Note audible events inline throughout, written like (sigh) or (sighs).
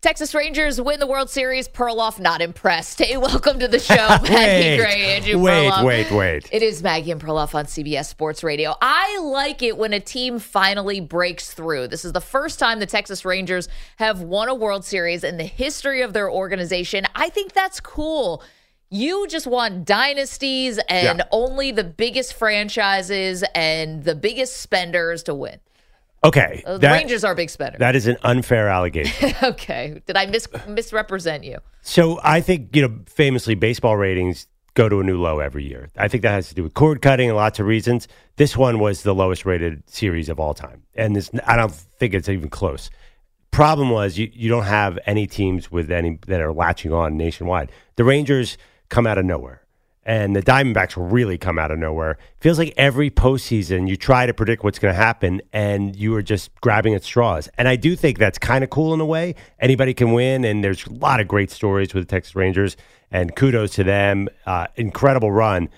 Texas Rangers win the World Series. Perloff not impressed. Hey, welcome to the show, (laughs) Maggie Wait, Gray, Andrew wait, Perloff. wait, wait. It is Maggie and Perloff on CBS Sports Radio. I like it when a team finally breaks through. This is the first time the Texas Rangers have won a World Series in the history of their organization. I think that's cool. You just want dynasties and Yeah. only the biggest franchises and the biggest spenders to win. Okay. Uh, The that- Rangers are big spenders. That is an unfair allegation. (laughs) okay. Did I mis- misrepresent you? so I think, you know, famously baseball ratings go to a new low every year. I think that has to do with cord cutting and lots of reasons. This one was the lowest rated series of all time. And this I don't think it's even close. Problem was you, you don't have any teams with any that are latching on nationwide. The Rangers come out of nowhere. And the Diamondbacks really come out of nowhere. Feels like every postseason you try to predict what's going to happen, and you are just grabbing at straws. And I do think that's kind of cool in a way. Anybody can win, and there's a lot of great stories with the Texas Rangers, and kudos to them. Uh, incredible run.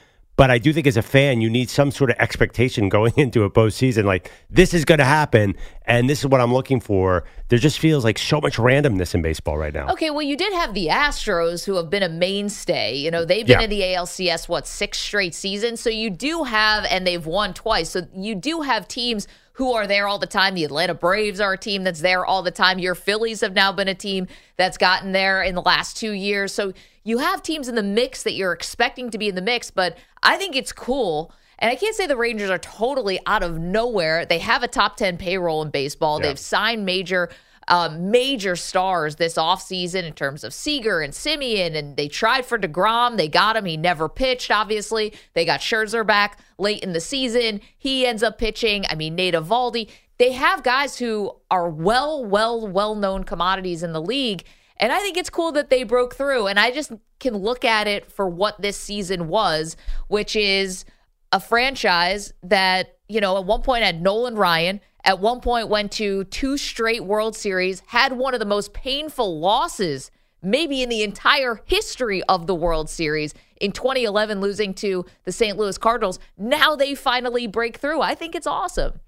But I do think as a fan, you need some sort of expectation going (laughs) into a postseason. Like, this is going to happen, and this is what I'm looking for. There just feels like so much randomness in baseball right now. Okay, well, you did have the Astros who have been a mainstay. You know, they've been Yeah. in the ALCS, what, six straight seasons? So you do have, and they've won twice. So you do have teams who are there all the time. The Atlanta Braves are a team that's there all the time. Your Phillies have now been a team that's gotten there in the last two years. So you have teams in the mix that you're expecting to be in the mix, but I think it's cool. And I can't say the Rangers are totally out of nowhere. They have a top 10 payroll in baseball. Yeah. They've signed major um, major stars this offseason in terms of Seager and Semien, and they tried for DeGrom. They got him. He never pitched, obviously. They got Scherzer back late in the season. He ends up pitching. I mean, Nate Eovaldi. They have guys who are well, well, well known commodities in the league. And I think it's cool that they broke through. And I just can look at it for what this season was, which is a franchise that, you know, at one point had Nolan Ryan, at one point went to two straight World Series, had one of the most painful losses maybe in the entire history of the World Series in 2011 losing to the St. Louis Cardinals. Now they finally break through. I think it's awesome.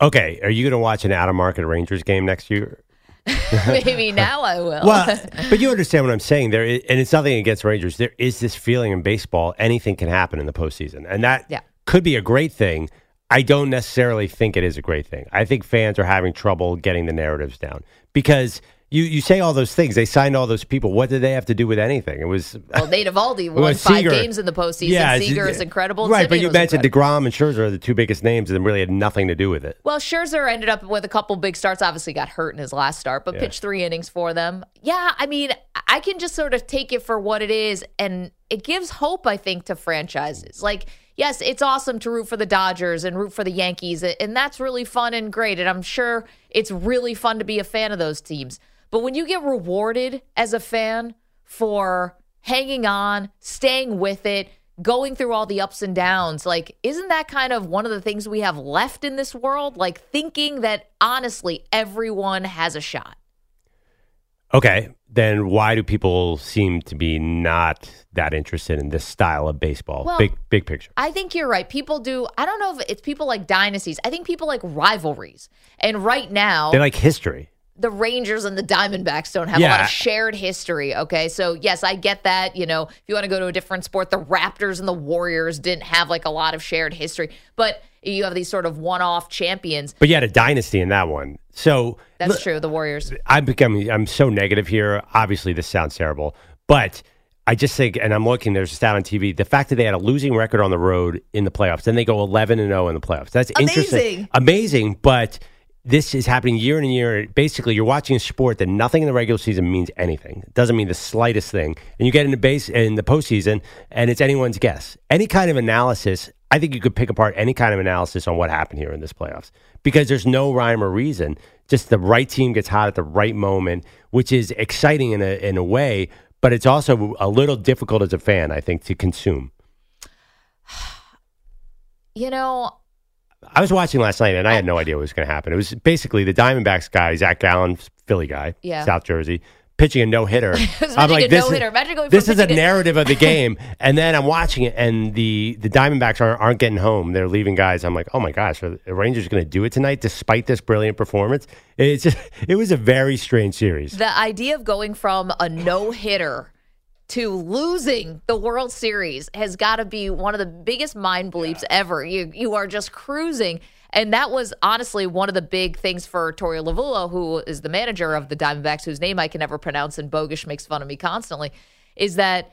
Okay, are you going to watch an out of market Rangers game next year? (laughs) maybe now I will. Well, (laughs) but you understand what I'm saying there, is, and it's nothing against Rangers. There is this feeling in baseball anything can happen in the postseason, and that Yeah. could be a great thing. I don't necessarily think it is a great thing. I think fans are having trouble getting the narratives down because you you say all those things. They signed all those people. What did they have to do with anything? It was Well, Nate Eovaldi (laughs) won Well, five Seager- games in the postseason. Yeah, Seager is incredible. right? But you mentioned incredible. Degrom and Scherzer are the two biggest names, and really had nothing to do with it. Well, Scherzer ended up with a couple big starts. Obviously, got hurt in his last start, but Yeah. pitched three innings for them. Yeah, I mean, I can just sort of take it for what it is, and it gives hope, I think, to franchises. Like, yes, it's awesome to root for the Dodgers and root for the Yankees, and that's really fun and great. And I'm sure it's really fun to be a fan of those teams. But when you get rewarded as a fan for hanging on, staying with it, going through all the ups and downs, like, isn't that kind of one of the things we have left in this world? Like, thinking that honestly, everyone has a shot. Okay, then why do people seem to be not that interested in this style of baseball? Well, big big picture. I think you're right. People do, I don't know if it's people like dynasties. I think people like rivalries. And right now, They like history. The Rangers and the Diamondbacks don't have a lot of shared history. Okay. So, yes, I get that. You know, if you want to go to a different sport, the Raptors and the Warriors didn't have like a lot of shared history, but you have these sort of one off champions. But you had a dynasty in that one. So That's true. The Warriors. I'm becoming I'm so negative here. Obviously, this sounds terrible, but I just think, and I'm looking. There's a stat on TV. The fact that they had a losing record on the road in the playoffs, then they go 11 and 0 in the playoffs. That's interesting, Amazing. amazing. But this is happening year in and year. Basically, you're watching a sport that nothing in the regular season means anything. It doesn't mean the slightest thing. And you get into base in the postseason, and it's anyone's guess. Any kind of analysis, I think you could pick apart any kind of analysis on what happened here in this playoffs because there's no rhyme or reason. Just the right team gets hot at the right moment, which is exciting in a in a way, but it's also a little difficult as a fan, I think, to consume. (sighs) You know, I was watching last night and I had no oh. idea what was going to happen. It was basically the Diamondbacks guy, Zach Gallen, Philly guy, Yeah. South Jersey, pitching a no hitter. was (laughs) pitching a no-hitter. Going this is a a- narrative of the (laughs) game, and then I'm watching it, and the the Diamondbacks aren't, aren't getting home. They're leaving guys. I'm like, oh my gosh, are the Rangers going to do it tonight despite this brilliant performance? It's just, it was a very strange series. the idea of going from a no hitter to losing the World Series has got to be one of the biggest mind bleeps ever. You you are just cruising. And that was honestly one of the big things for Torey Lovullo, who is the manager of the Diamondbacks, whose name I can never pronounce, and Bogish makes fun of me constantly, is that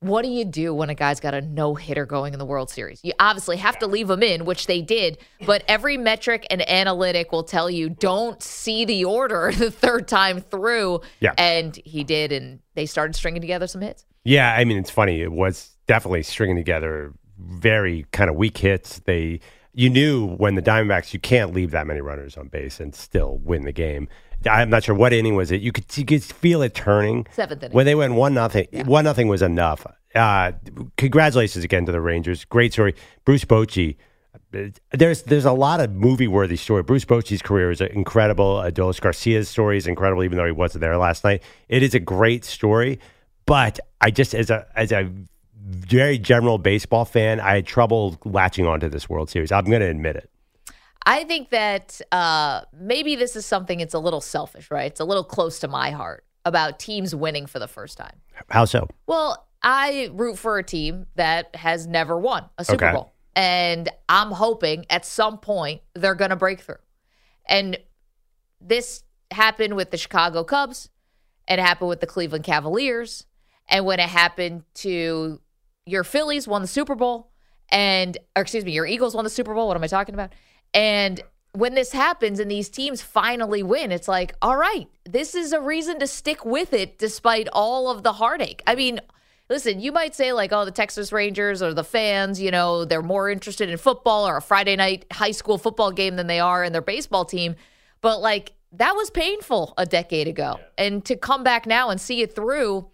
what do you do when a guy's got a no hitter going in the World Series? You obviously have to leave him in, which they did, but every metric and analytic will tell you don't see the order (laughs) the third time through. Yeah. And he did, and they started stringing together some hits. Yeah, I mean, it's funny. It was definitely stringing together very kind of weak hits. They, you knew when the Diamondbacks, you can't leave that many runners on base and still win the game. I'm not sure what inning was it. You could you could feel it turning. Seventh inning. when they went one nothing. One nothing was enough. Uh, congratulations again to the Rangers. Great story, Bruce Bochy. There's there's a lot of movie worthy story. Bruce Bochy's career is incredible. Adolis Garcia's story is incredible, even though he wasn't there last night. It is a great story, but I just as a as a very general baseball fan, I had trouble latching onto this World Series. I'm going to admit it. I think that uh, maybe this is something it's a little selfish, right? It's a little close to my heart about teams winning for the first time. How so? Well, I root for a team that has never won a Super Okay. Bowl. And I'm hoping at some point they're going to break through. And this happened with the Chicago Cubs. It happened with the Cleveland Cavaliers. And when it happened to your Phillies won the Super Bowl and or excuse me, your Eagles won the Super Bowl. What am I talking about? And when this happens and these teams finally win, it's like, all right, this is a reason to stick with it despite all of the heartache. I mean, listen, you might say, like, oh, the Texas Rangers or the fans, you know, they're more interested in football or a Friday night high school football game than they are in their baseball team. But, like, that was painful a decade ago. And to come back now and see it through,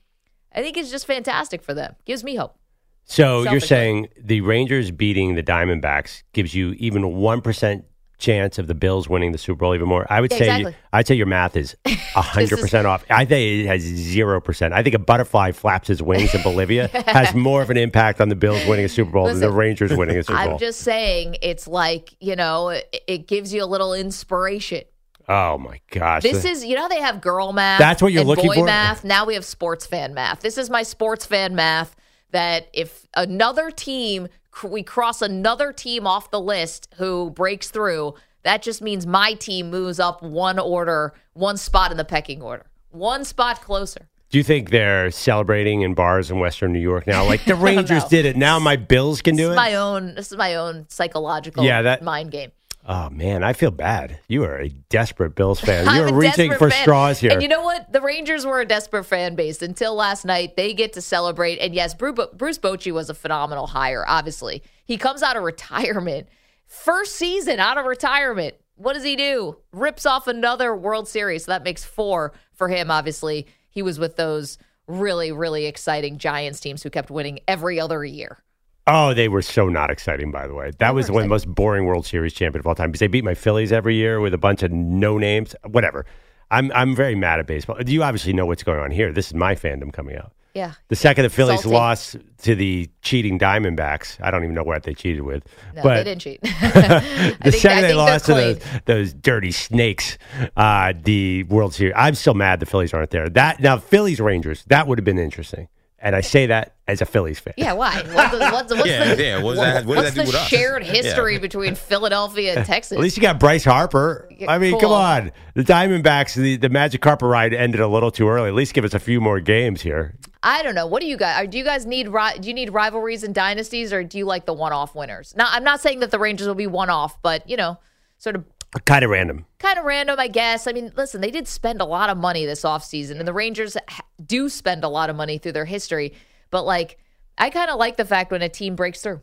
I think it's just fantastic for them. Gives me hope. So you're saying the Rangers beating the Diamondbacks gives you even one percent chance of the Bills winning the Super Bowl even more? I would Yeah, say exactly. I'd say your math is (laughs) hundred percent off. I think it has zero percent. I think a butterfly flaps his wings in Bolivia (laughs) has more of an impact on the Bills winning a Super Bowl than the Rangers (laughs) winning a Super Bowl. I'm just saying, it's like, you know, it, it gives you a little inspiration. oh my gosh! This is, you know, they have girl math. That's what you're looking boy for? math. Now we have sports fan math. This is my sports fan math. That if another team, we cross another team off the list who breaks through, that just means my team moves up one order, one spot in the pecking order, one spot closer. Do you think they're celebrating in bars in Western New York now? Like the (laughs) Rangers did it. Now my Bills can This do it. my own. This is my own psychological Yeah, that- mind game. Oh man, I feel bad. You are a desperate Bills fan. (laughs) You're reaching for fan. straws here. And you know what? The Rangers were a desperate fan base until last night. They get to celebrate. And yes, Bru- Bruce Bochy was a phenomenal hire, obviously. He comes out of retirement. First season out of retirement. What does he do? Rips off another World Series. So that makes four for him, obviously. He was with those really, really exciting Giants teams who kept winning every other year. Oh, they were so not exciting, by the way. That was one of the most boring World Series champion of all time because they beat my Phillies every year with a bunch of no names. Whatever. I'm I'm very mad at baseball. You obviously know what's going on here. This is my fandom coming out. Yeah. The second the Phillies Salty. lost to the cheating Diamondbacks, I don't even know what they cheated with. No, but they didn't cheat. (laughs) (laughs) The think- second they lost to those, those dirty snakes, uh, the World Series, I'm still mad the Phillies aren't there. That now Phillies Rangers that would have been interesting, and I say that as a Phillies fan. Yeah, why? What's, the, what's, what's (laughs) Yeah, the, yeah, what that- what what's that do the with us? shared Yeah. history between Philadelphia and (laughs) Texas? At least you got Bryce Harper. Yeah, I mean, cool. come on. The Diamondbacks, the, the Magic Carpet ride ended a little too early. At least give us a few more games here. I don't know. What do you guys? Do you guys need do you need rivalries and dynasties, or do you like the one-off winners? Now, I'm not saying that the Rangers will be one-off, but you know, sort of Kind of random. kind of random, I guess. I mean, listen, they did spend a lot of money this offseason, and the Rangers do spend a lot of money through their history. But like, I kind of like the fact when a team breaks through.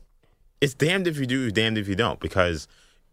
it's damned if you do, damned if you don't, because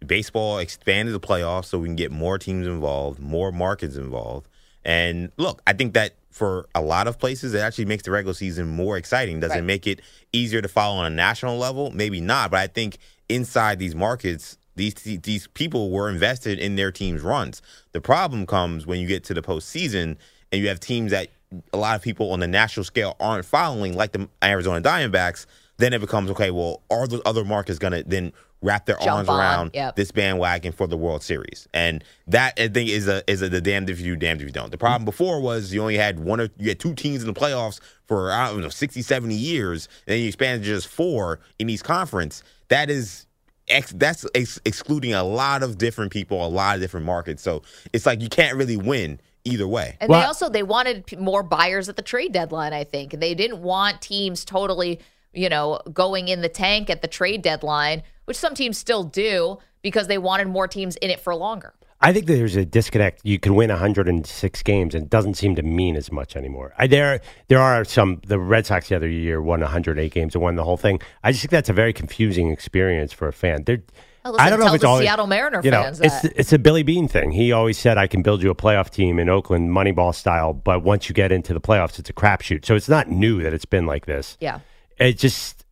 baseball expanded the playoffs so we can get more teams involved, more markets involved. And look, I think that for a lot of places, it actually makes the regular season more exciting. Does Right. it make it easier to follow on a national level? Maybe not, but I think inside these markets, these these people were invested in their team's runs. The problem comes when you get to the postseason and you have teams that a lot of people on the national scale aren't following, like the Arizona Diamondbacks. Then it becomes okay. Well, are those other markets going to then wrap their Jump arms on, around yep. this bandwagon for the World Series? And that I think is a is a the damned if you do, damned if you don't. The problem before was you only had one or you had two teams in the playoffs for I don't know 60, 70 years, and then you expanded to just four in each conference. That is ex, that's ex, excluding a lot of different people, a lot of different markets. So it's like you can't really win either way. And Well- they also they wanted more buyers at the trade deadline. I think they didn't want teams totally, you know, going in the tank at the trade deadline, which some teams still do because they wanted more teams in it for longer. I think there's a disconnect. You can win 106 games and it doesn't seem to mean as much anymore. I, there, there are some. The Red Sox the other year won 108 games and won the whole thing. I just think that's a very confusing experience for a fan. They're, listen, I don't know if it's always, Seattle Mariner you know, fans it's that. it's a Billy Beane thing. He always said, "I can build you a playoff team in Oakland, Moneyball style." But once you get into the playoffs, it's a crapshoot. So it's not new that it's been like this. Yeah. It just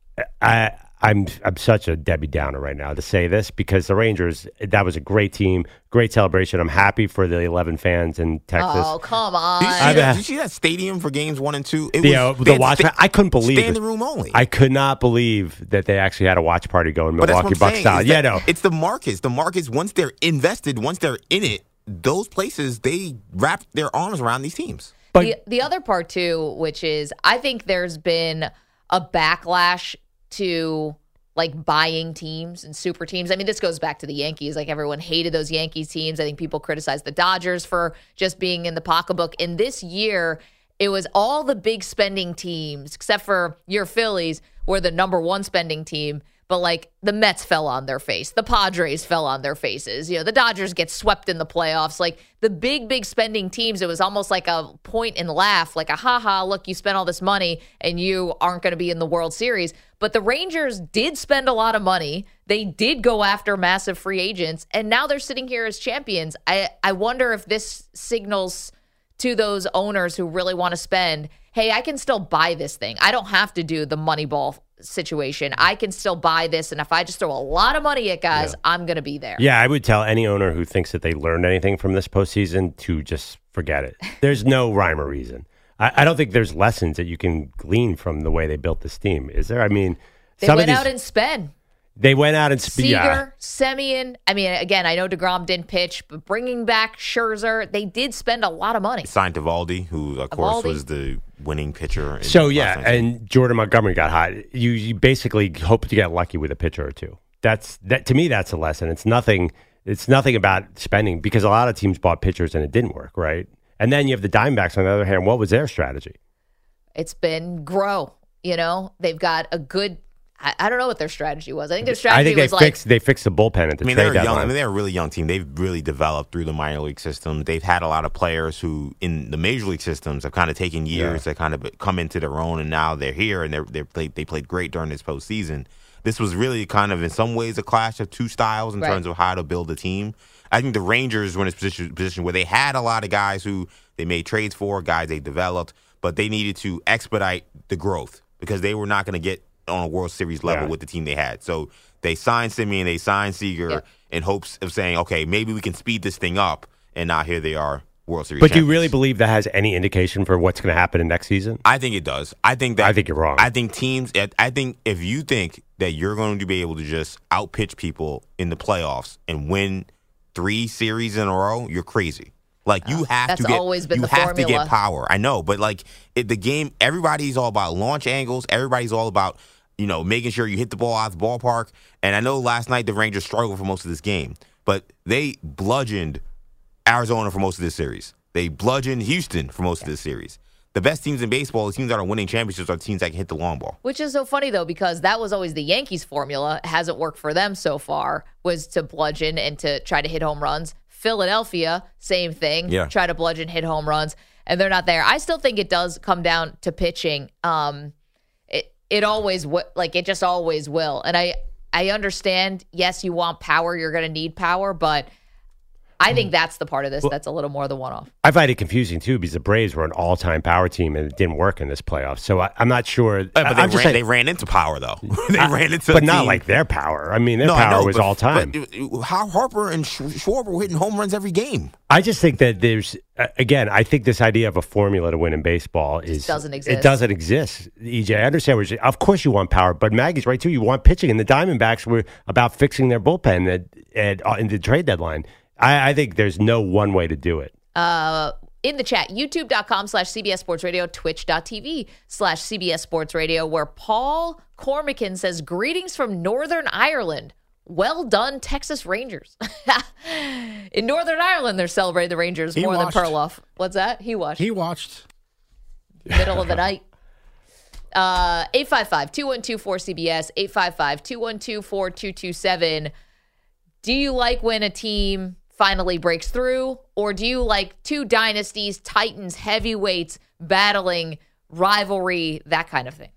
I I'm I'm such a Debbie Downer right now to say this because the Rangers that was a great team, great celebration. I'm happy for the 11 fans in Texas. Oh come on! Did you, see I- that, did you see that stadium for games one and two? It the uh, the watch sta- I couldn't believe standing it. room only. I could not believe that they actually had a watch party going But that's what Milwaukee I'm Bucks saying. style. Yeah, that no. It's the markets. The markets, once they're invested, once they're in it, those places, they wrap their arms around these teams. But the the other part too, which is I think there's been a backlash to like buying teams and super teams. I mean, this goes back to the Yankees. Like everyone hated those Yankees teams. I think people criticized the Dodgers for just being in the pocketbook. And this year, it was all the big spending teams, except for your Phillies, were the number one spending team. But like the Mets fell on their face, the Padres fell on their faces. You know, the Dodgers get swept in the playoffs. Like the big, big spending teams, it was almost like a point and laugh, like a ha ha, look, you spent all this money and you aren't going to be in the World Series. But the Rangers did spend a lot of money. They did go after massive free agents, and now they're sitting here as champions. I, I wonder if this signals to those owners who really want to spend, hey, I can still buy this thing. I don't have to do the money ball situation. I can still buy this. And if I just throw a lot of money at guys, I'm going to be there. Yeah, I would tell any owner who thinks that they learned anything from this postseason to just forget it. There's no rhyme or reason. I, I don't think there's lessons that you can glean from the way they built this team. Is there? I mean, They some went of these, out and spent. they went out and sp- Seager, yeah. Semien. I mean, again, I know DeGrom didn't pitch, but bringing back Scherzer, they did spend a lot of money. Signed Eovaldi, who of course was the winning pitcher. in So yeah, last and Jordan Montgomery got hot. You you basically hope to get lucky with a pitcher or two. That's that to me. That's a lesson. It's nothing. It's nothing about spending because a lot of teams bought pitchers and it didn't work, right? And then you have the Diamondbacks on the other hand. What was their strategy? It's been grow. You know, they've got a good. I, I don't know what their strategy was. I think their strategy I think they was like they fixed the bullpen at the I mean, trade they're young. deadline. I mean, they're a really young team. They've really developed through the minor league system. They've had a lot of players who, in the major league systems, have kind of taken years to kind of come into their own, and now they're here and they're they played they played great during this postseason. This was really kind of, in some ways, a clash of two styles in Right. terms of how to build a team. I think the Rangers were in a position position where they had a lot of guys who they made trades for, guys they developed, but they needed to expedite the growth because they were not going to get on a World Series level Yeah. with the team they had. So they signed Semien, they signed Seager Yeah. in hopes of saying, okay, maybe we can speed this thing up. And now here they are World Series. But do you really believe that has any indication for what's going to happen in next season? I think it does. I think that I think you're wrong. I think teams. I think if you think that you're going to be able to just outpitch people in the playoffs and win three series in a row, you're crazy. Like you oh, have That's to get, always been you the have to get power. I know, but like it, the game, everybody's all about launch angles. Everybody's all about you know making sure you hit the ball out of the ballpark. And I know last night the Rangers struggled for most of this game, but they bludgeoned Arizona for most of this series. They bludgeoned Houston for most of this series. The best teams in baseball, the teams that are winning championships, are teams that can hit the long ball. Which is so funny though, because that was always the Yankees' formula. It hasn't worked for them so far. Was to bludgeon and to try to hit home runs. Philadelphia, same thing. Yeah. Try to bludgeon, hit home runs, and they're not there. I still think it does come down to pitching. Um, it it always w- like it just always will. And I I understand. Yes, you want power. You're going to need power, but I think that's the part of this that's a little more the one off. I find it confusing too because the Braves were an all-time power team and it didn't work in this playoff. So I, I'm not sure. Uh, but they, I'm just ran, saying- they ran into power though. (laughs) they ran into, but not team- like their power. I mean, their No, power know, was but- all time. But how Harper and Sch- Schwarber were hitting home runs every game. I just think that there's uh, again. I think this idea of a formula to win in baseball is doesn't exist. It doesn't exist. EJ, I understand. What you're, of course, you want power, but Maggie's right too. You want pitching, and the Diamondbacks were about fixing their bullpen at, at uh, in the trade deadline. I, I think there's no one way to do it. uh, in the chat, youtube.com slash CBS Sports Radio, twitch.tv slash CBS Sports Radio, where Paul Cormican says, Greetings from Northern Ireland. Well done, Texas Rangers. (laughs) in Northern Ireland, they're celebrating the Rangers He more watched. than Perloff. What's that? He watched. He watched. middle of the night. Uh, 855-212-4CBS, 855-212-4227. Do you like when a team finally breaks through? Or do you like two dynasties, titans, heavyweights, battling, rivalry, that kind of thing?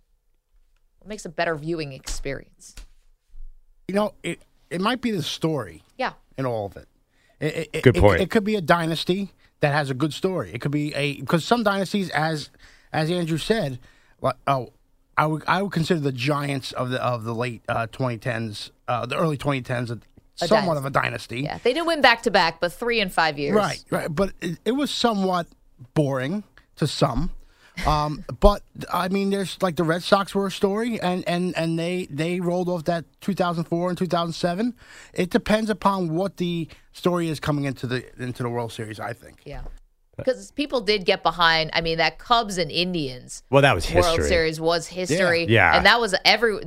What makes a better viewing experience? You know, it it might be the story Yeah. in all of it. It- it- Good it- point. It, could be a dynasty that has a good story. It could be a because some dynasties, as as Andrew said, like, oh, I would I would consider the Giants of the of the late uh, 2010s, uh, the early 2010s, a, somewhat of a dynasty. Yeah. They didn't win back to back, but three in five years. Right, right. But it, it was somewhat boring to some. Um, (laughs) but I mean, there's like the Red Sox were a story, and, and, and they they rolled off that 2004 and 2007. It depends upon what the story is coming into the into the World Series. I think. Yeah. Because people did get behind. I mean, that Cubs and Indians Well, that was World history. Series was history. Yeah. And that was every.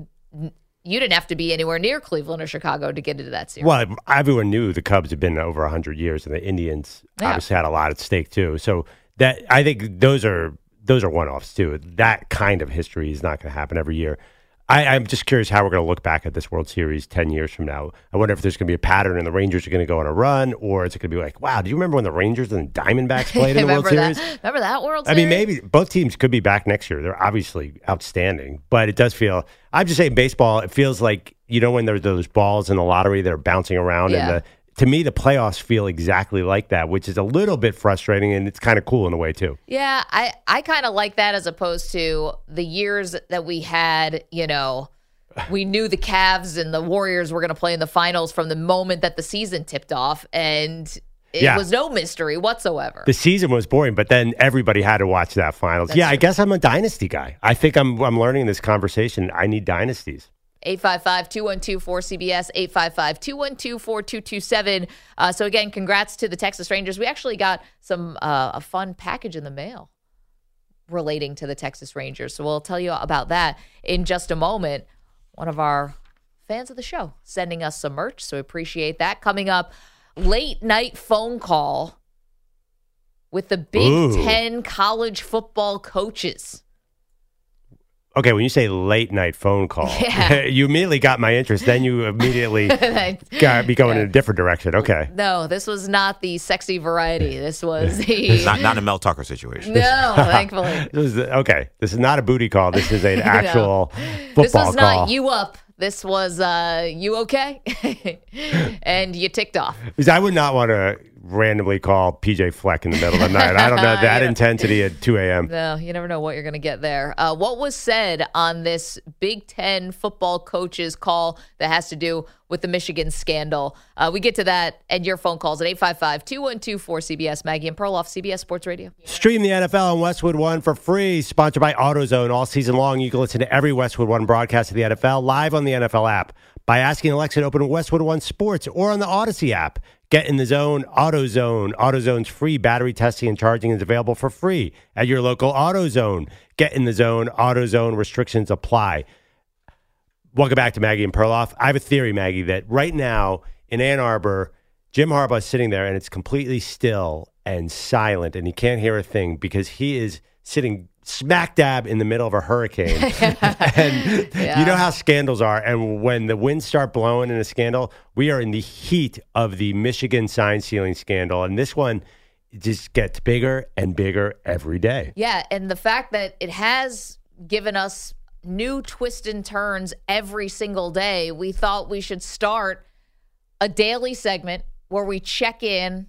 You didn't have to be anywhere near Cleveland or Chicago to get into that series. Well, everyone knew the Cubs had been over 100 years, and the Indians Yeah. obviously had a lot at stake too. So that I think those are those are one offs too. That kind of history is not going to happen every year. I, I'm just curious how we're going to look back at this World Series 10 years from now. I wonder if there's going to be a pattern and the Rangers are going to go on a run, or is it going to be like, wow, do you remember when the Rangers and the Diamondbacks (laughs) played in the World remember Series? Remember that World I Series? I mean, maybe both teams could be back next year. They're obviously outstanding, but it does feel. I'm just saying, baseball. It feels like you know when there's those balls in the lottery that are bouncing around, Yeah. and the to me the playoffs feel exactly like that, which is a little bit frustrating, and it's kind of cool in a way too. Yeah, I, I kind of like that as opposed to the years that we had, you know, we knew the Cavs and the Warriors were going to play in the finals from the moment that the season tipped off. And it Yeah. was no mystery whatsoever. The season was boring, but then everybody had to watch that finals. That's yeah, I guess I'm a dynasty guy. I think I'm I'm learning this conversation. I need dynasties. 855 212 4CBS, 855 212 4227. Uh, So, again, congrats to the Texas Rangers. We actually got some uh, a fun package in the mail relating to the Texas Rangers. So, we'll tell you about that in just a moment. One of our fans of the show sending us some merch. So, we appreciate that. Coming up, late night phone call with the Big Ooh. Ten college football coaches. Okay, when you say late night phone call, (laughs) Yeah. (laughs) you immediately got my interest. Then you immediately (laughs) got me going in a different direction. Okay. No, this was not the sexy variety. This was the not not a Mel Tucker situation. no, thankfully. This is okay. This is not a booty call. This is an actual football This was call. not you up. This was uh you okay? and you ticked off. Because I would not want to randomly call PJ Fleck in the middle of the night. I don't know (laughs) that Yeah. intensity at 2 a.m. No, you never know what you're going to get there. Uh, what was said on this Big Ten football coaches call that has to do with the Michigan scandal? Uh, we get to that and your phone calls at 855 212 4CBS. Maggie and Perloff, CBS Sports Radio. Stream the NFL on Westwood One for free. Sponsored by AutoZone all season long. You can listen to every Westwood One broadcast of the NFL live on the NFL app by asking Alexa to open Westwood One Sports or on the Audacy app. Get in the zone, AutoZone. AutoZone's free battery testing and charging is available for free at your local AutoZone. Get in the zone, AutoZone restrictions apply. Welcome back to Maggie and Perloff. I have a theory, Maggie, that right now in Ann Arbor, Jim Harbaugh is sitting there and it's completely still and silent, and he can't hear a thing because he is sitting smack dab in the middle of a hurricane. (laughs) (laughs) and you know how scandals are. And when the winds start blowing in a scandal, we are in the heat of the Michigan sign stealing scandal. And this one just gets bigger and bigger every day. Yeah, and the fact that it has given us new twists and turns every single day, we thought we should start a daily segment where we check in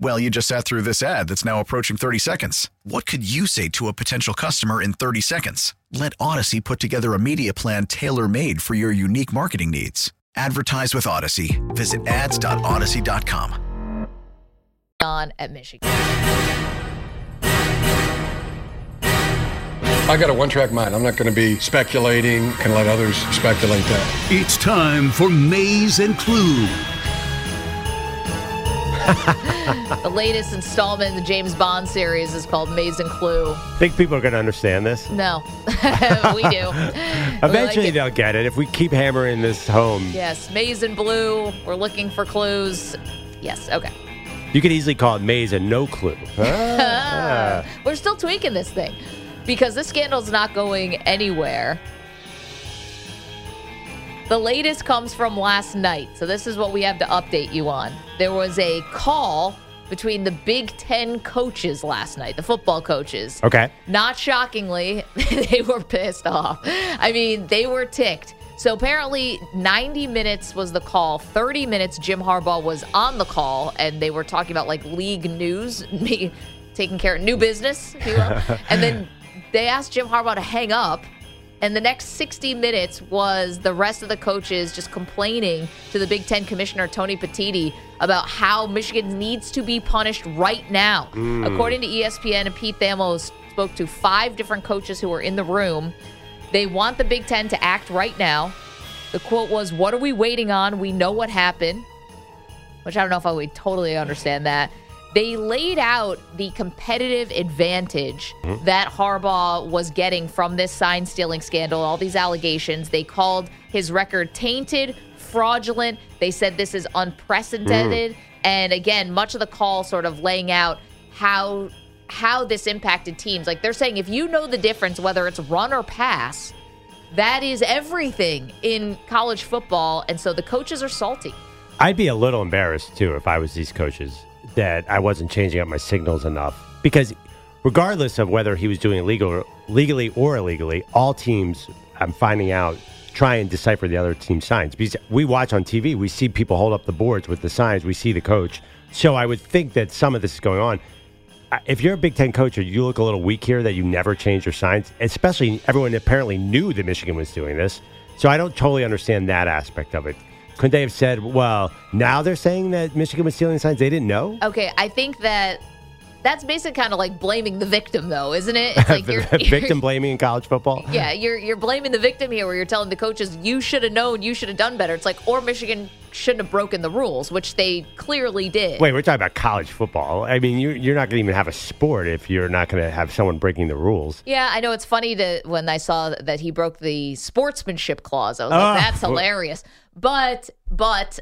Well, you just sat through this ad that's now approaching 30 seconds. What could you say to a potential customer in 30 seconds? Let Audacy put together a media plan tailor made for your unique marketing needs. Advertise with Audacy. Visit ads.audacy.com. on at Michigan. I got a one track mind. I'm not going to be speculating, can let others speculate that. It's time for Maize and Clue. The latest installment in the James Bond series is called Maize and Clue. Think people are going to understand this? No, (laughs) we do. Eventually it. they'll get it if we keep hammering this home. Yes, Maize and Blue. We're looking for clues. Yes, okay. You could easily call it maze and no clue. (laughs) Ah. We're still tweaking this thing because this scandal's not going anywhere. The latest comes from last night. So, this is what we have to update you on. There was a call between the Big Ten coaches last night, the football coaches. Okay. Not shockingly, (laughs) they were pissed off. I mean, they were ticked. So apparently, 90 minutes was the call. 30 minutes, Jim Harbaugh was on the call, and they were talking about like league news, (laughs) me taking care of new business, (laughs) and then they asked Jim Harbaugh to hang up. And the next 60 minutes was the rest of the coaches just complaining to the Big Ten commissioner, Tony Petitti, about how Michigan needs to be punished right now. Mm. According to ESPN, and Pete Thamel spoke to five different coaches who were in the room. They want the Big Ten to act right now. The quote was, What are we waiting on? We know what happened. Which I don't know if I would totally understand that. They laid out the competitive advantage hmm. that Harbaugh was getting from this sign stealing scandal, all these allegations. They called his record tainted, fraudulent. They said this is unprecedented. Hmm. And again, much of the call sort of laying out how how this impacted teams. Like they're saying if you know the difference whether it's run or pass, that is everything in college football. And so the coaches are salty. I'd be a little embarrassed too if I was these coaches that I wasn't changing up my signals enough because regardless of whether he was doing it legal, legally or illegally, all teams, I'm finding out, try and decipher the other team's signs. Because we watch on TV, we see people hold up the boards with the signs, we see the coach. So I would think that some of this is going on. If you're a Big Ten coach, you look a little weak here that you never change your signs, especially everyone apparently knew that Michigan was doing this. So I don't totally understand that aspect of it. Couldn't they have said, well, now they're saying that Michigan was stealing signs? They didn't know? Okay, I think that that's basically kind of like blaming the victim, though, isn't it? It's (laughs) like you're, (laughs) you're- Victim blaming in college football? Yeah, you're you're blaming the victim here, where you're telling the coaches you should have known, you should have done better. It's like, or Michigan shouldn't have broken the rules, which they clearly did. Wait, we're talking about college football. I mean, you, you're not going to even have a sport if you're not going to have someone breaking the rules. Yeah, I know it's funny to when I saw that he broke the sportsmanship clause. I was like, Oh. that's hilarious. But but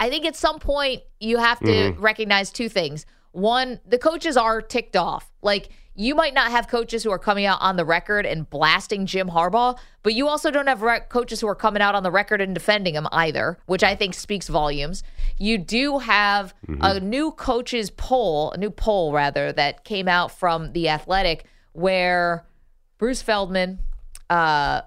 I think at some point you have to Mhm. recognize two things. One, the coaches are ticked off. Like you might not have coaches who are coming out on the record and blasting Jim Harbaugh, but you also don't have rec- coaches who are coming out on the record and defending him either, which I think speaks volumes. You do have a new coaches poll, a new poll rather, that came out from the Athletic, where Bruce Feldman, uh,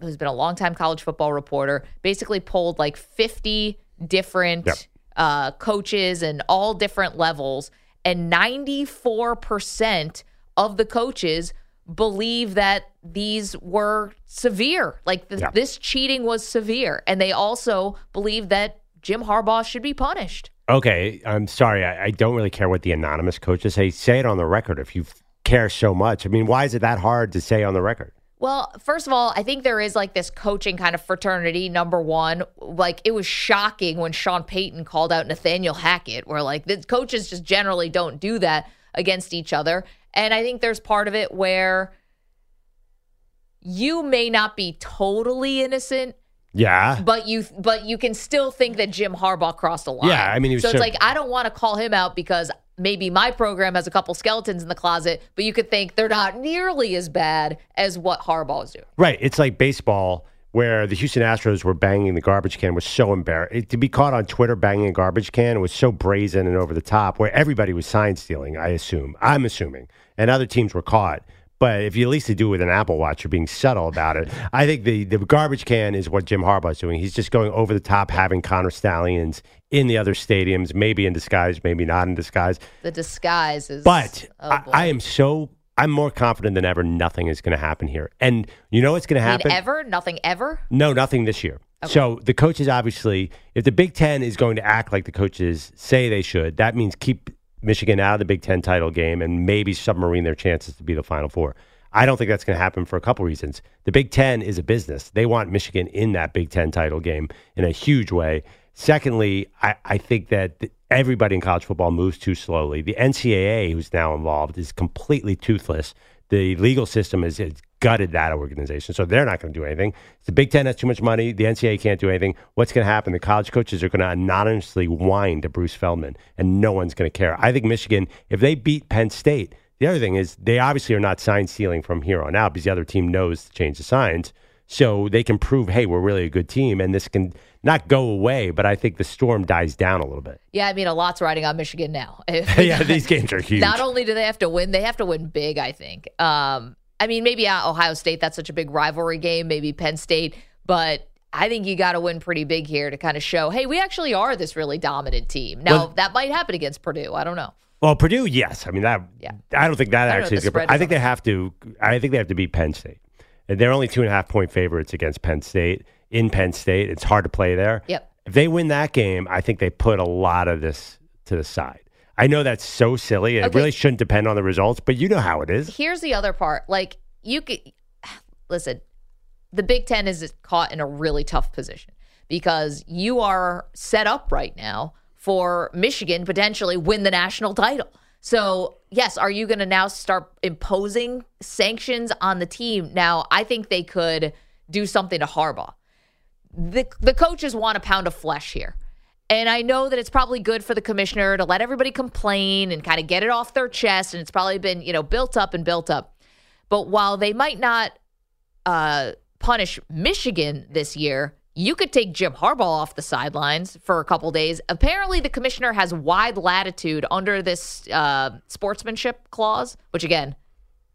who's been a longtime college football reporter, basically polled like 50 different Yep. uh, coaches and all different levels, and 94% of the coaches believe that these were severe. Like th- Yeah. this cheating was severe, and they also believe that Jim Harbaugh should be punished. Okay, I'm sorry. I, I don't really care what the anonymous coaches say. Say it on the record if you care so much. I mean, why is it that hard to say on the record? Well, first of all, I think there is like this coaching kind of fraternity. Number one, like it was shocking when Sean Payton called out Nathaniel Hackett, where like the coaches just generally don't do that against each other. And I think there's part of it where you may not be totally innocent, Yeah. but you but you can still think that Jim Harbaugh crossed a line. Yeah, I mean, he was so it's like I don't want to call him out because maybe my program has a couple skeletons in the closet, but you could think they're not nearly as bad as what Harbaugh is doing. Right. It's like baseball where the Houston Astros were banging the garbage can was so embarrassing. To be caught on Twitter banging a garbage can was so brazen and over the top where everybody was sign stealing, I assume. I'm assuming. And other teams were caught. But if you at least do it with an Apple Watch, you're being subtle about it. I think the, the garbage can is what Jim Harbaugh's doing. He's just going over the top, having Connor Stalions in the other stadiums, maybe in disguise, maybe not in disguise. The disguise is. But oh, I. I am so I'm more confident than ever. Nothing is going to happen here, and you know what's going to happen? ever? Nothing ever? No, nothing this year. So the coaches obviously, if the Big Ten is going to act like the coaches say they should, that means keep Michigan out of the Big Ten title game and maybe submarine their chances to be the Final Four. I don't think that's going to happen for a couple reasons. The Big Ten is a business; they want Michigan in that Big Ten title game in a huge way. Secondly, I, I think that th- everybody in college football moves too slowly. The NCAA, who's now involved, is completely toothless. The legal system has, gutted that organization, so they're not going to do anything. The Big Ten has too much money. The NCAA can't do anything. What's going to happen? The college coaches are going to anonymously whine to Bruce Feldman, and no one's going to care. I think Michigan, if they beat Penn State, the other thing is they obviously are not sign stealing from here on out because the other team knows to change the signs. So they can prove, hey, we're really a good team, and this can not go away, but I think the storm dies down a little bit. Yeah, I mean, a lot's riding on Michigan now. (laughs) (laughs) yeah, these games are huge. Not only do they have to win, they have to win big, I think. Um, I mean, maybe uh, Ohio State, that's such a big rivalry game, maybe Penn State, but I think you got to win pretty big here to kind of show, hey, we actually are this really dominant team. Now, Well- that might happen against Purdue. I don't know. Well, Purdue, yes. I mean that. Yeah. I don't think that don't actually is good. I think they have to. I think they have to beat Penn State. They're only two and a half point favorites against Penn State in Penn State. It's hard to play there. Yep. If they win that game, I think they put a lot of this to the side. I know that's so silly. It Okay. really shouldn't depend on the results, but you know how it is. Here's the other part. Like, you could (sighs) listen, the Big Ten is caught in a really tough position because you are set up right now for Michigan potentially win the national title. So, yes, are you going to now start imposing sanctions on the team? Now, I think they could do something to Harbaugh. The, the coaches want a pound of flesh here. And I know that it's probably good for the commissioner to let everybody complain and kind of get it off their chest. And it's probably been, you know, built up and built up. But while they might not uh, punish Michigan this year, you could take Jim Harbaugh off the sidelines for a couple days. Apparently, the commissioner has wide latitude under this uh, sportsmanship clause, which again,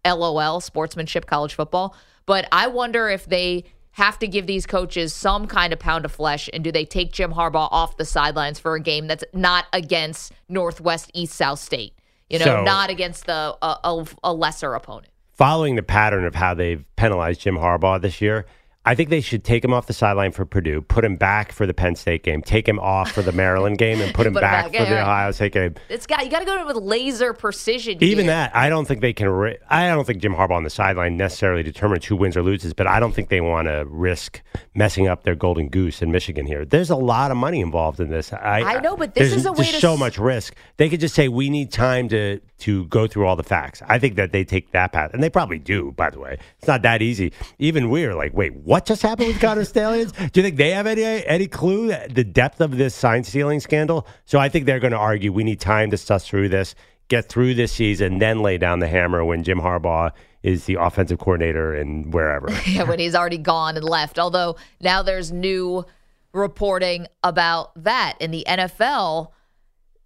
LOL, sportsmanship, college football. But I wonder if they have to give these coaches some kind of pound of flesh, and do they take Jim Harbaugh off the sidelines for a game that's not against Northwest East South State? You know, So- not against the a, a, a lesser opponent. Following the pattern of how they've penalized Jim Harbaugh this year, I think they should take him off the sideline for Purdue, put him back for the Penn State game, take him off for the Maryland game, and put (laughs) him Put him back, back, for yeah, the. Ohio State game. It's got you got to go with laser precision. Even here. that, I don't think they can. Ri- I don't think Jim Harbaugh on the sideline necessarily determines who wins or loses, but I don't think they want to risk messing up their golden goose in Michigan here. There's a lot of money involved in this. I, I know, but this is a way just to so much risk. They could just say we need time to to go through all the facts. I think that they take that path, and they probably do. By the way, it's not that easy. Even we're like, wait, what just happened with Connor Stalions? Do you think they have any any clue the depth of this sign stealing scandal? So I think they're going to argue we need time to suss through this, get through this season, then lay down the hammer when Jim Harbaugh is the offensive coordinator and wherever. (laughs) yeah, when he's already gone and left. Although now there's new reporting about that in the NFL.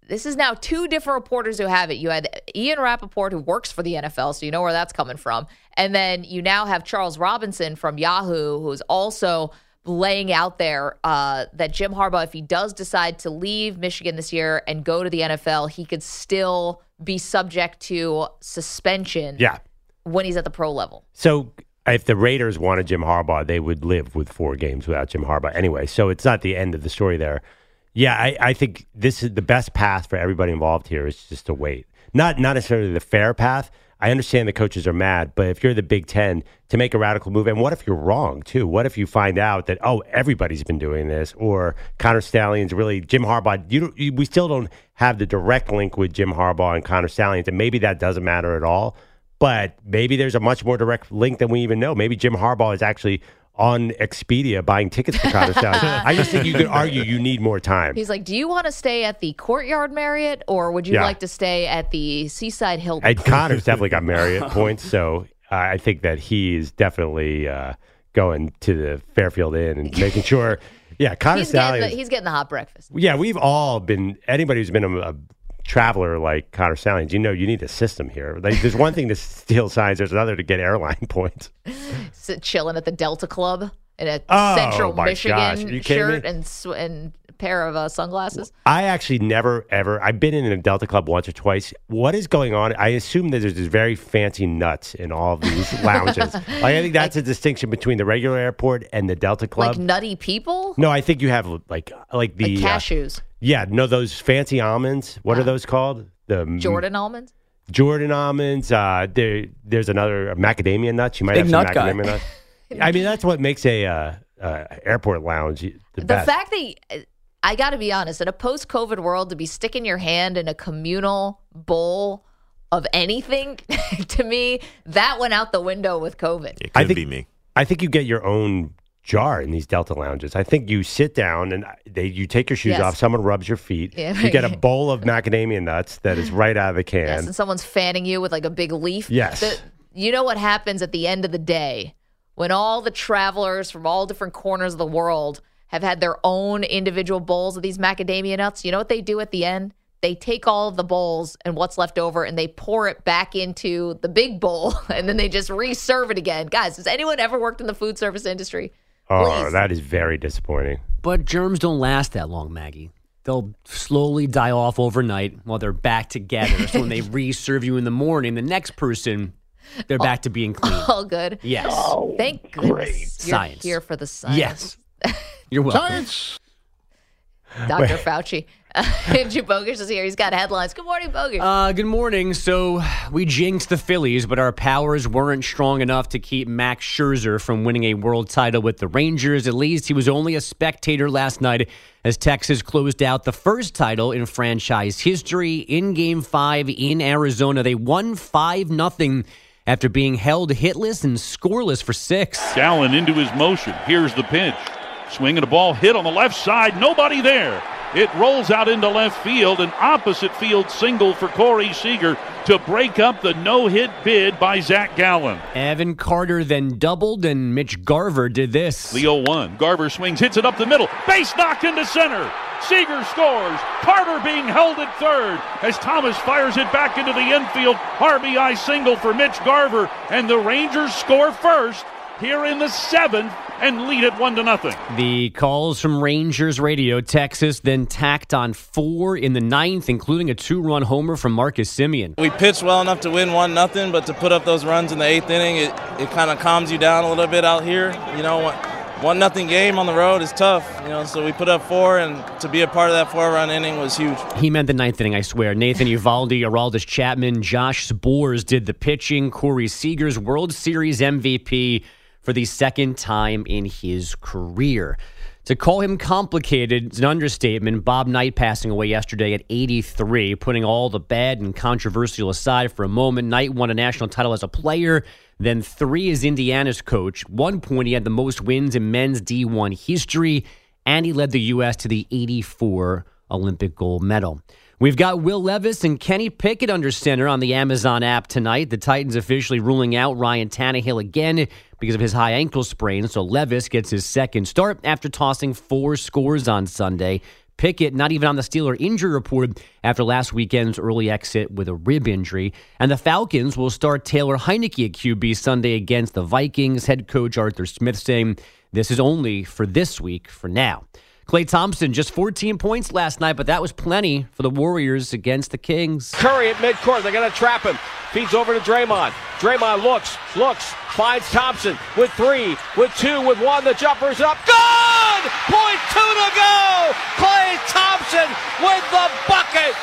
This is now two different reporters who have it. You had Ian Rapoport, who works for the NFL, so you know where that's coming from. And then you now have Charles Robinson from Yahoo, who's also laying out there uh, that Jim Harbaugh, if he does decide to leave Michigan this year and go to the NFL, he could still be subject to suspension yeah. when he's at the pro level. So if the Raiders wanted Jim Harbaugh, they would live with four games without Jim Harbaugh anyway. So it's not the end of the story there. Yeah, I, I think this is the best path for everybody involved here is just to wait. Not not necessarily the fair path. I understand the coaches are mad, but if you're the Big Ten to make a radical move, and what if you're wrong too? What if you find out that oh everybody's been doing this, or Connor Stalions really Jim Harbaugh? You, you we still don't have the direct link with Jim Harbaugh and Connor Stalions, and maybe that doesn't matter at all. But maybe there's a much more direct link than we even know. Maybe Jim Harbaugh is actually on Expedia buying tickets for (laughs) Connor Stalions. I just think you could argue you need more time. He's like, "Do you want to stay at the Courtyard Marriott, or would you Yeah. like to stay at the Seaside Hilton?" And Connor's definitely got Marriott (laughs) points, so uh, I think that he is definitely uh, going to the Fairfield Inn and making sure. Yeah, Connor he's, getting the, he's getting the hot breakfast. yeah, we've all been. Anybody who's been a, a traveler like Connor Stalions, you know, you need a system here. Like, there's one thing to steal signs. There's another to get airline (laughs) points. Sit chilling at the Delta Club in a Oh, Central Michigan gosh. Are you kidding shirt me? and sw- and pair of uh, sunglasses. I actually never ever. I've been in a Delta Club once or twice. What is going on? I assume that there's this very fancy nuts in all of these (laughs) lounges. like, I think that's a distinction between the regular airport and the Delta Club. Like nutty people, no, I think you have like like the like uh, cashews, yeah, no, those fancy almonds. What are those called? The Jordan almonds. Jordan almonds. Uh, there, there's another macadamia nuts. You might Big have some nut guy. macadamia nuts. (laughs) I mean, that's what makes a uh, uh, airport lounge the, The best. fact that I got to be honest, in a post-COVID world, to be sticking your hand in a communal bowl of anything, (laughs) to me, that went out the window with COVID. It I think- be me. I think you get your own jar in these Delta lounges. I think you sit down and uh, they you take your shoes Yes. off. Someone rubs your feet. Yeah. You get a bowl of macadamia nuts that is right out of the can. Yes, and someone's fanning you with like a big leaf. Yes. The- you know what happens at the end of the day when all the travelers from all different corners of the world have had their own individual bowls of these macadamia nuts? You know what they do at the end? They take all of the bowls and what's left over and they pour it back into the big bowl (laughs) and then they just reserve it again. Guys, has anyone ever worked in the food service industry? Oh, Please. that is very disappointing. But germs don't last that long, Maggie. They'll slowly die off overnight while they're back together. so when they (laughs) reserve you in the morning, the next person, they're back to being clean. All good. Yes. Oh, thank goodness. You're Science. here for the science. Yes. (laughs) You're welcome. Science. Dr. Fauci. (laughs) Andrew Bogish is here. He's got headlines. Good morning, Bogish. Uh, good morning. So we jinxed the Phillies, but our powers weren't strong enough to keep Max Scherzer from winning a world title with the Rangers. At least he was only a spectator last night as Texas closed out the first title in franchise history in Game Five in Arizona. They won five nothing after being held hitless and scoreless for six. Gallen into his motion. Here's the pitch. Swinging a ball hit on the left side. Nobody there. It rolls out into left field, an opposite field single for Corey Seager to break up the no hit bid by Zach Gallen. Evan Carter then doubled, and Mitch Garver did this. The 0 1. Garver swings, hits it up the middle. Base knocked into center. Seager scores. Carter being held at third as Thomas fires it back into the infield. RBI single for Mitch Garver, and the Rangers score first here in the seventh and lead it one to nothing. The calls from Rangers radio, Texas, then tacked on four in the ninth, including a two-run homer from Marcus Semien. We pitched well enough to win one nothing, but to put up those runs in the eighth inning, it, it kind of calms you down a little bit out here. You know, one nothing game on the road is tough. You know, so we put up four, and to be a part of that four-run inning was huge. He meant the ninth inning, I swear. Nathan Eovaldi, Aroldis Chapman, Josh Sborz did the pitching. Corey Seager's World Series MVP for the second time in his career. To call him complicated is an understatement. Bob Knight passing away yesterday at 83, putting all the bad and controversial aside for a moment. Knight won a national title as a player, then three as Indiana's coach. One point, he had the most wins in men's D1 history, and he led the U.S. to the 84 Olympic gold medal. We've got Will Levis and Kenny Pickett under center on the Amazon app tonight. The Titans officially ruling out Ryan Tannehill again because of his high ankle sprain. So Levis gets his second start after tossing four scores on Sunday. Pickett not even on the Steeler injury report after last weekend's early exit with a rib injury. And the Falcons will start Taylor Heinicke at QB Sunday against the Vikings. Head coach Arthur Smith saying this is only for this week for now. Klay Thompson just 14 points last night, but that was plenty for the Warriors against the Kings. Curry at midcourt. They're going to trap him. Feeds over to Draymond. Draymond looks, looks, finds Thompson with three, with two, with one. The jumper's up. Good! Point two to go! Klay Thompson with the bucket!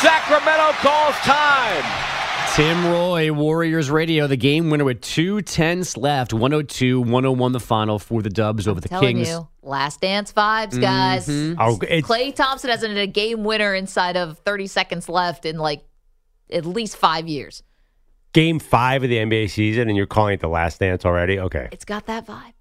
Sacramento calls time. Tim Roye, Warriors Radio, the game winner with two tenths left. 102 101 the final for the Dubs over the Kings. you, last dance vibes, guys. Mhm. Oh, Klay Thompson hasn't hit a game winner inside of 30 seconds left in like at least five years. Game five of the NBA season, and you're calling it the last dance already? Okay. It's got that vibe.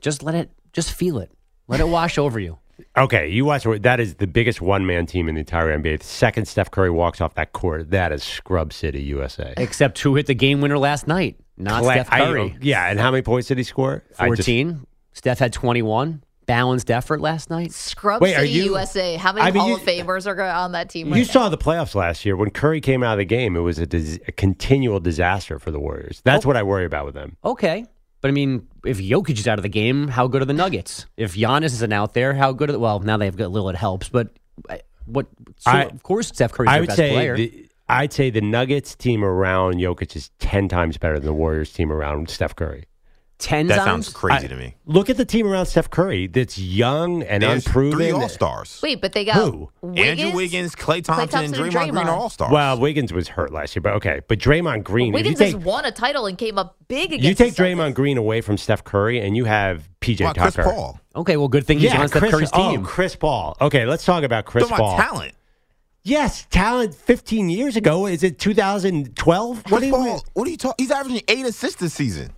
Just let it, just feel it. Let it wash over you. Okay, you watch that is the biggest one man team in the entire NBA. The second Steph Curry walks off that court, that is Scrub City, USA. Except who hit the game winner last night? Not Cla- Steph I- Curry. yeah, and how many points did he score? I just- 14. Steph had 21. Balanced effort last night. Scrub Wait, are City you- USA. How many I mean, Hall you- of Famers are on that team? Right You now? saw the playoffs last year when Curry came out of the game. It was a, dis- a continual disaster for the Warriors. That's what I worry about with them. Okay. But I mean, if Jokic is out of the game, how good are the Nuggets? If Giannis isn't out there, how good are the, well, now they've got Lillard helps, but uh, what so I- of course Steph Curry's I their would best say player. the, I'd say the Nuggets team around Jokic is ten times better than the Warriors team around Steph Curry. 10 That sounds crazy to me. Look at the team around Steph Curry. That's young and There's unproven. three All Stars. Wait, but they got Who? Wiggins? Andrew Wiggins, Klay Thompson, Thompson, and and Draymond, Green are All Stars. Well, Wiggins was hurt last year, but okay. But Draymond Green, if Wiggins you take has won a title and came up big against. you take the Draymond Green away from Steph Curry, and you have PJ Well, Chris Paul. okay, well good thing he's yeah, on Steph Chris, Curry's oh, team. Chris Paul. Okay, let's talk about Chris Talking Paul. about talent. Yes, talent. Fifteen years ago, is it 2012? What Chris do you? What are you talking? He's averaging eight assists this season.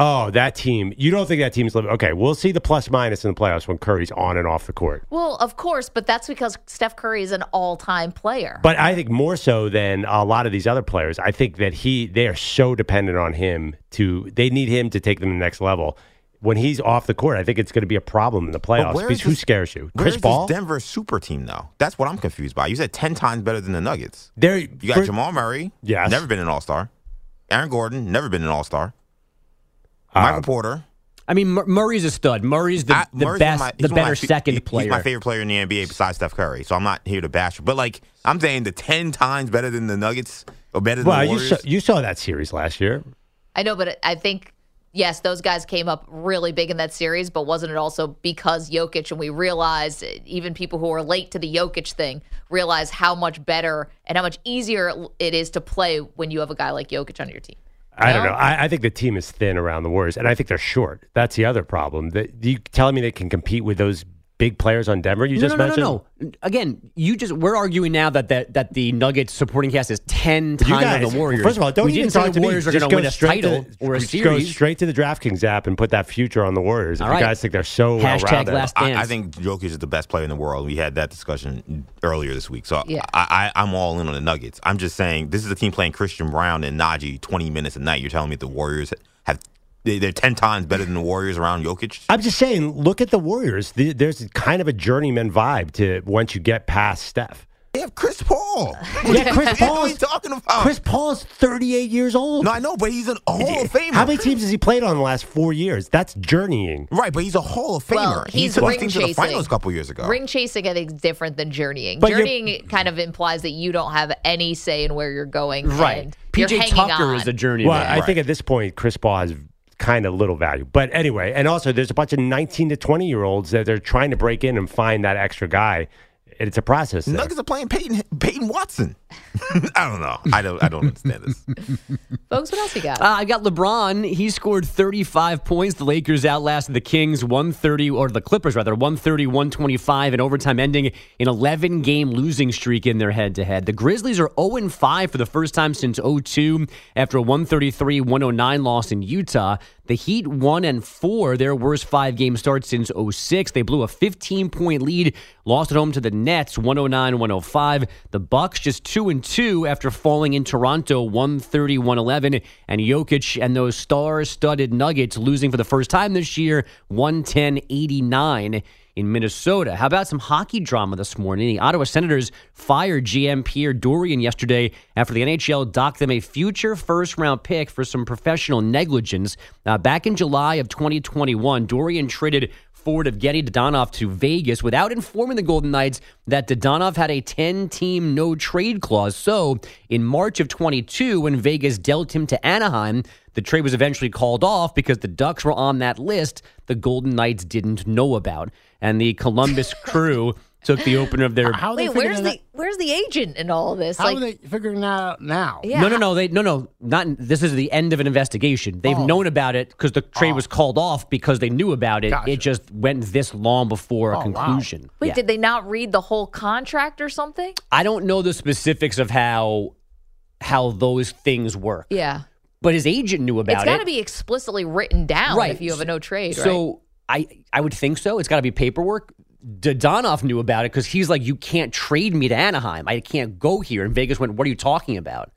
Oh, that team. You don't think that team's living? Okay, we'll see the plus minus in the playoffs when Curry's on and off the court. Well, of course, but that's because Steph Curry is an all-time player. But I think more so than a lot of these other players. I think that he they are so dependent on him to they need him to take them to the next level. When he's off the court, I think it's going to be a problem in the playoffs where because is who scares you? Chris is Paul? this Denver super team though. That's what I'm confused by. You said ten times better than the Nuggets. There, You got Jamal Murray. Yes. never been an All Star. Aaron Gordon, never been an All Star. Michael uh, Porter. I mean, Murray's a stud. Murray's the, I- the Murray's best, my- the he's one of my better second he- player. He's my favorite player in the NBA besides Steph Curry. So I'm not here to bash him. But like I'm saying, the ten times better than the Nuggets or better than Well, the you Warriors. saw, you saw that series last year. I know, but I think yes, those guys came up really big in that series. But wasn't it also because Jokic? And we realized even people who are late to the Jokic thing realize how much better and how much easier it is to play when you have a guy like Jokic on your team. I don't know. I, I think the team is thin around the Warriors, and I think they're short. That's the other problem. That you telling me they can compete with those big players on Denver. You no, just no, no, mentioned. no, no. Again, you just we're arguing now that that, that the Nuggets supporting cast is ten You times guys, the Warriors. First of all, don't we even didn't talk the to me. Warriors are going to go win a straight title to, or a just Go straight to the DraftKings app and put that future on the Warriors. If All you right. guys think they're so Hashtag well-rounded. last I, dance. I think Jokic is the best player in the world. We had that discussion earlier this week. So Yeah. I, I, I'm all in on the Nuggets. I'm just saying this is a team playing Christian Braun and Najee 20 minutes a night. You're telling me the Warriors have they- they're 10 times better than the Warriors around Jokic? I'm just saying, look at the Warriors. There's kind of a journeyman vibe to once you get past Steph. They have Chris Paul. (laughs) Yeah, Chris What Paul are is talking about? Chris Paul is 38 years old. No, I know, but he's an Hall of Famer. How many teams has he played on in the last four years? That's journeying. Right, but he's a Hall of Famer. Well, he he's took ring things to the chasing. finals a couple years ago. Ring chasing, I think, is different than journeying. But journeying kind of implies that you don't have any say in where you're going. Right. PJ Tucker on. is a journeyman. Well, I think at this point, Chris Paul has kind of little value. But anyway, and also there's a bunch of 19 to 20 year olds that they're trying to break in and find that extra guy. It's a process. there. Nuggets are playing Peyton Peyton Watson. (laughs) I don't know. I don't. I don't understand this. (laughs) Folks, what else you got? Uh, I got LeBron. He scored 35 points. The Lakers outlasted the Kings 130, or the Clippers rather, 130, 125 in overtime, ending an 11 game losing streak in their head to head. The Grizzlies are 0 5 for the first time since 02 after a 133 109 loss in Utah. The Heat 1 and 4, their worst five game start since 06. They blew a 15 point lead, lost at home to the Nets 109 105. The Bucks just 2 and 2 after falling in Toronto 130 111. And Jokic and those star studded Nuggets losing for the first time this year 110 89 in Minnesota. How about some hockey drama this morning? The Ottawa Senators fired GM Pierre Dorion yesterday after the NHL docked them a future first round pick for some professional negligence. Uh, back in July of 2021, Dorion traded forward Evgeny Dadonov to Vegas without informing the Golden Knights that Dadonov had a 10 team no trade clause. So, in March of 22, when Vegas dealt him to Anaheim, the trade was eventually called off because the Ducks were on that list the Golden Knights didn't know about. And the Columbus (laughs) crew took the opener of their. How are they Wait, where's that- the where's the agent in all of this? How like, are they figuring that out now? yeah, No, no, no. They no, no. Not this is the end of an investigation. They've Oh. known about it because the trade oh. was called off because they knew about it. Gotcha. It just went this long before a Oh, wow. conclusion. Wait, Yeah. did they not read the whole contract or something? I don't know the specifics of how how those things work. Yeah, But his agent knew about it's got to it. be explicitly written down Right. if you have a no trade. right? So I I would think so. It's got to be paperwork. Dadonov knew about it because he's like, you can't trade me to Anaheim. I can't go here. And Vegas went, what are you talking about?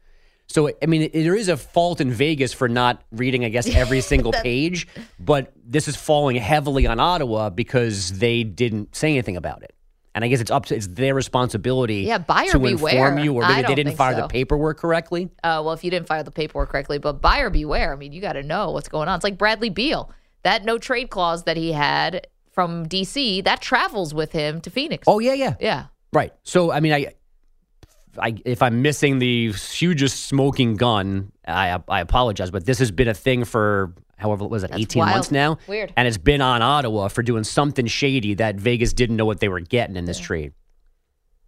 So I mean, it- there is a fault in Vegas for not reading, I guess, every (laughs) single page. But this is falling heavily on Ottawa because they didn't say anything about it. And I guess it's up to it's their responsibility Yeah, buyer to beware. inform you, or maybe they didn't fire so. the paperwork correctly. Uh, well, if you didn't file the paperwork correctly, but buyer beware. I mean, you got to know what's going on. It's like Bradley Beal. That no trade clause that he had from DC that travels with him to Phoenix. Oh yeah, yeah, yeah. Right. So I mean, I, I if I'm missing the hugest smoking gun, I I apologize, but this has been a thing for however was it That's 18 wild. months now, Weird. and it's been on Ottawa for doing something shady that Vegas didn't know what they were getting in this trade.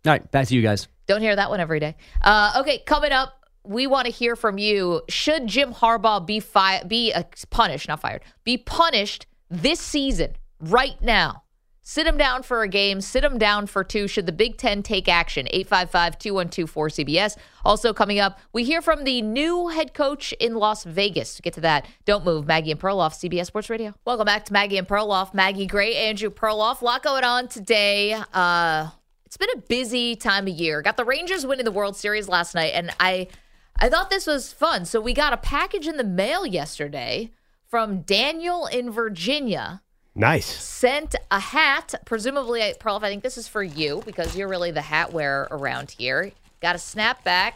All right, back to you guys. Don't hear that one every day. Uh, okay, coming up, we want to hear from you. Should Jim Harbaugh be fi- be uh, punished, not fired, be punished this season, right now? Sit him down for a game, sit him down for two. Should the Big Ten take action? 855 212 4CBS. Also, coming up, we hear from the new head coach in Las Vegas. To get to that, don't move. Maggie and Perloff, CBS Sports Radio. Welcome back to Maggie and Perloff. Maggie Gray, Andrew Perloff. A lot going on today. Uh, it's been a busy time of year. Got the Rangers winning the World Series last night, and I I thought this was fun. So we got a package in the mail yesterday from Daniel in Virginia. Nice. Sent a hat, presumably, Pearl, I think this is for you because you're really the hat wearer around here. Got a snapback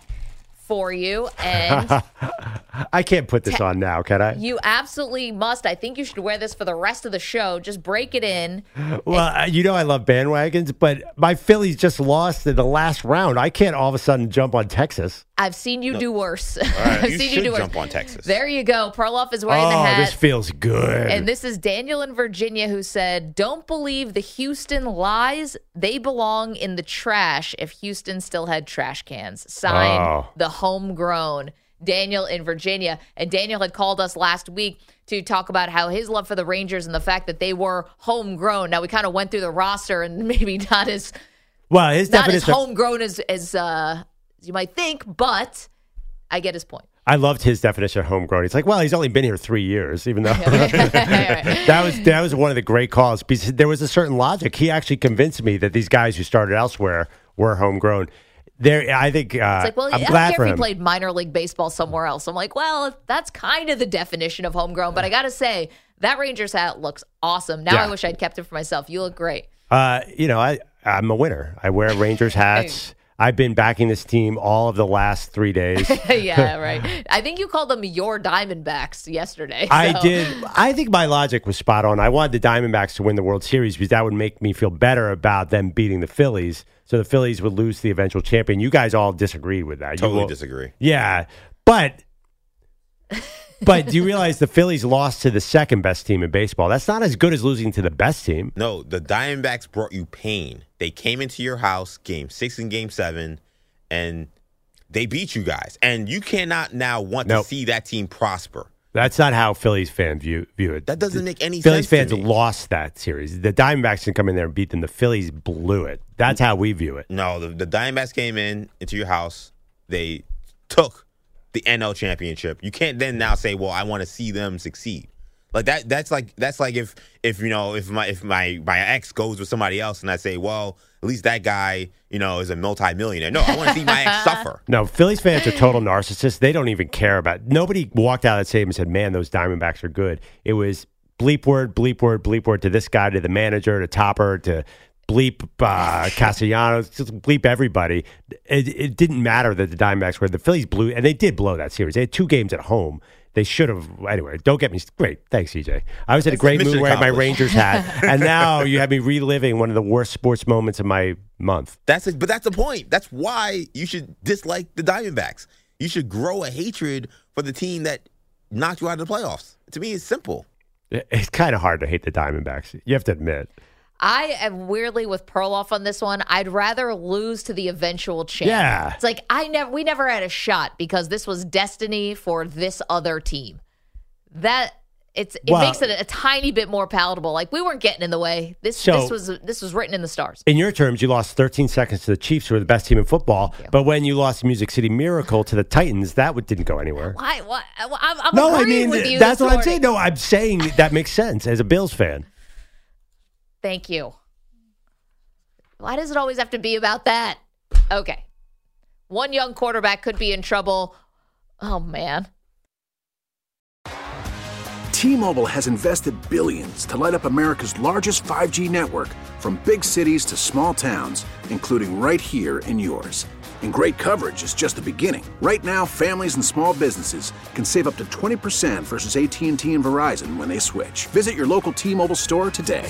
for you, and (laughs) I can't put this on now, can I? you absolutely must. I think you should wear this for the rest of the show. Just break it in. Well, uh, you know I love bandwagons, but my Phillies just lost in the last round. I can't all of a sudden jump on Texas. I've seen you do worse. (laughs) right, I've you seen should you do jump on Texas. There you go. Perloff is wearing the oh, hat. this feels good. And this is Daniel in Virginia who said, Don't believe the Houston lies. They belong in the trash if Houston still had trash cans. Signed Oh. the homegrown Daniel in Virginia. And Daniel had called us last week to talk about how his love for the Rangers and the fact that they were homegrown. Now we kind of went through the roster and (laughs) maybe not as Well, his not as homegrown as as uh, you might think, but I get his point. I loved his definition of homegrown. He's like, well, he's only been here three years, even though (laughs) (laughs) that was that was one of the great calls because there was a certain logic. He actually convinced me that these guys who started elsewhere were homegrown. There, I think. Uh, It's like, well, I'm I don't care if he played minor league baseball somewhere else. I'm like, well, that's kind of the definition of homegrown. But I got to say, that Rangers hat looks awesome. Now I wish I'd kept it for myself. You look great. Uh, you know, I I'm a winner. I wear Rangers hats. I've been backing this team all of the last three days. (laughs) yeah, right. I think you called them your Diamondbacks yesterday. I did. I think my logic was spot on. I wanted the Diamondbacks to win the World Series because that would make me feel better about them beating the Phillies. So the Phillies would lose to the eventual champion. You guys all disagreed with that. You Totally all- disagree. Yeah, but but do you realize the Phillies lost to the second best team in baseball? That's not as good as losing to the best team. No, the Diamondbacks brought you pain. They came into your house, game six and game seven, and they beat you guys. And you cannot now want Nope. to see that team prosper. That's not how Phillies fans view view it. That doesn't make any Phillies sense to fans lost that series. The Diamondbacks didn't come in there and beat them. The Phillies blew it. That's how we view it. No, the, the Diamondbacks came in into your house. They took the NL championship. You can't then now say, "Well, I want to see them succeed." Like that. That's like that's like if if you know if my if my my ex goes with somebody else and I say, "Well, at least that guy you know is a multimillionaire." No, I want to see my ex (laughs) suffer. No, Phillies fans are total narcissists. They don't even care about. Nobody walked out of that stadium and said, "Man, those Diamondbacks are good." It was bleep word, bleep word, bleep word to this guy, to the manager, to Topper, to bleep uh, Castellanos, just bleep everybody. It, it didn't matter that the Diamondbacks were the Phillies blew, and they did blow that series. They had two games at home. They should have anyway. Don't get me great. Thanks, CJ. I was in a great mood wearing my. Rangers hat, and now you have me reliving one of the worst sports moments of my month. That's it. But that's the point. That's why you should dislike the Diamondbacks. You should grow a hatred for the team that knocked you out of the playoffs. To me, it's simple. It's kind of hard to hate the Diamondbacks. You have to admit. I am weirdly with Perloff on this one. I'd rather lose to the eventual champ. Yeah. It's like I never we never had a shot because this was destiny for this other team. That it's it makes it a, tiny bit more palatable. Like we weren't getting in the way. This So- this was this was written in the stars. In your terms, you lost 13 seconds to the Chiefs, who are the best team in football. But when you lost Music City Miracle to the Titans, that would, didn't go anywhere. Why? What? I'm, I'm no, I mean that's what I'm saying. No, I'm saying that makes sense as a Bills fan. Thank you. Why does it always have to be about that? Okay. One young quarterback could be in trouble. Oh man. T-Mobile has invested billions to light up America's largest 5G network from big cities to small towns, including right here in yours. And great coverage is just the beginning. Right now, families and small businesses can save up to 20% versus AT&T and Verizon when they switch. Visit your local T-Mobile store today.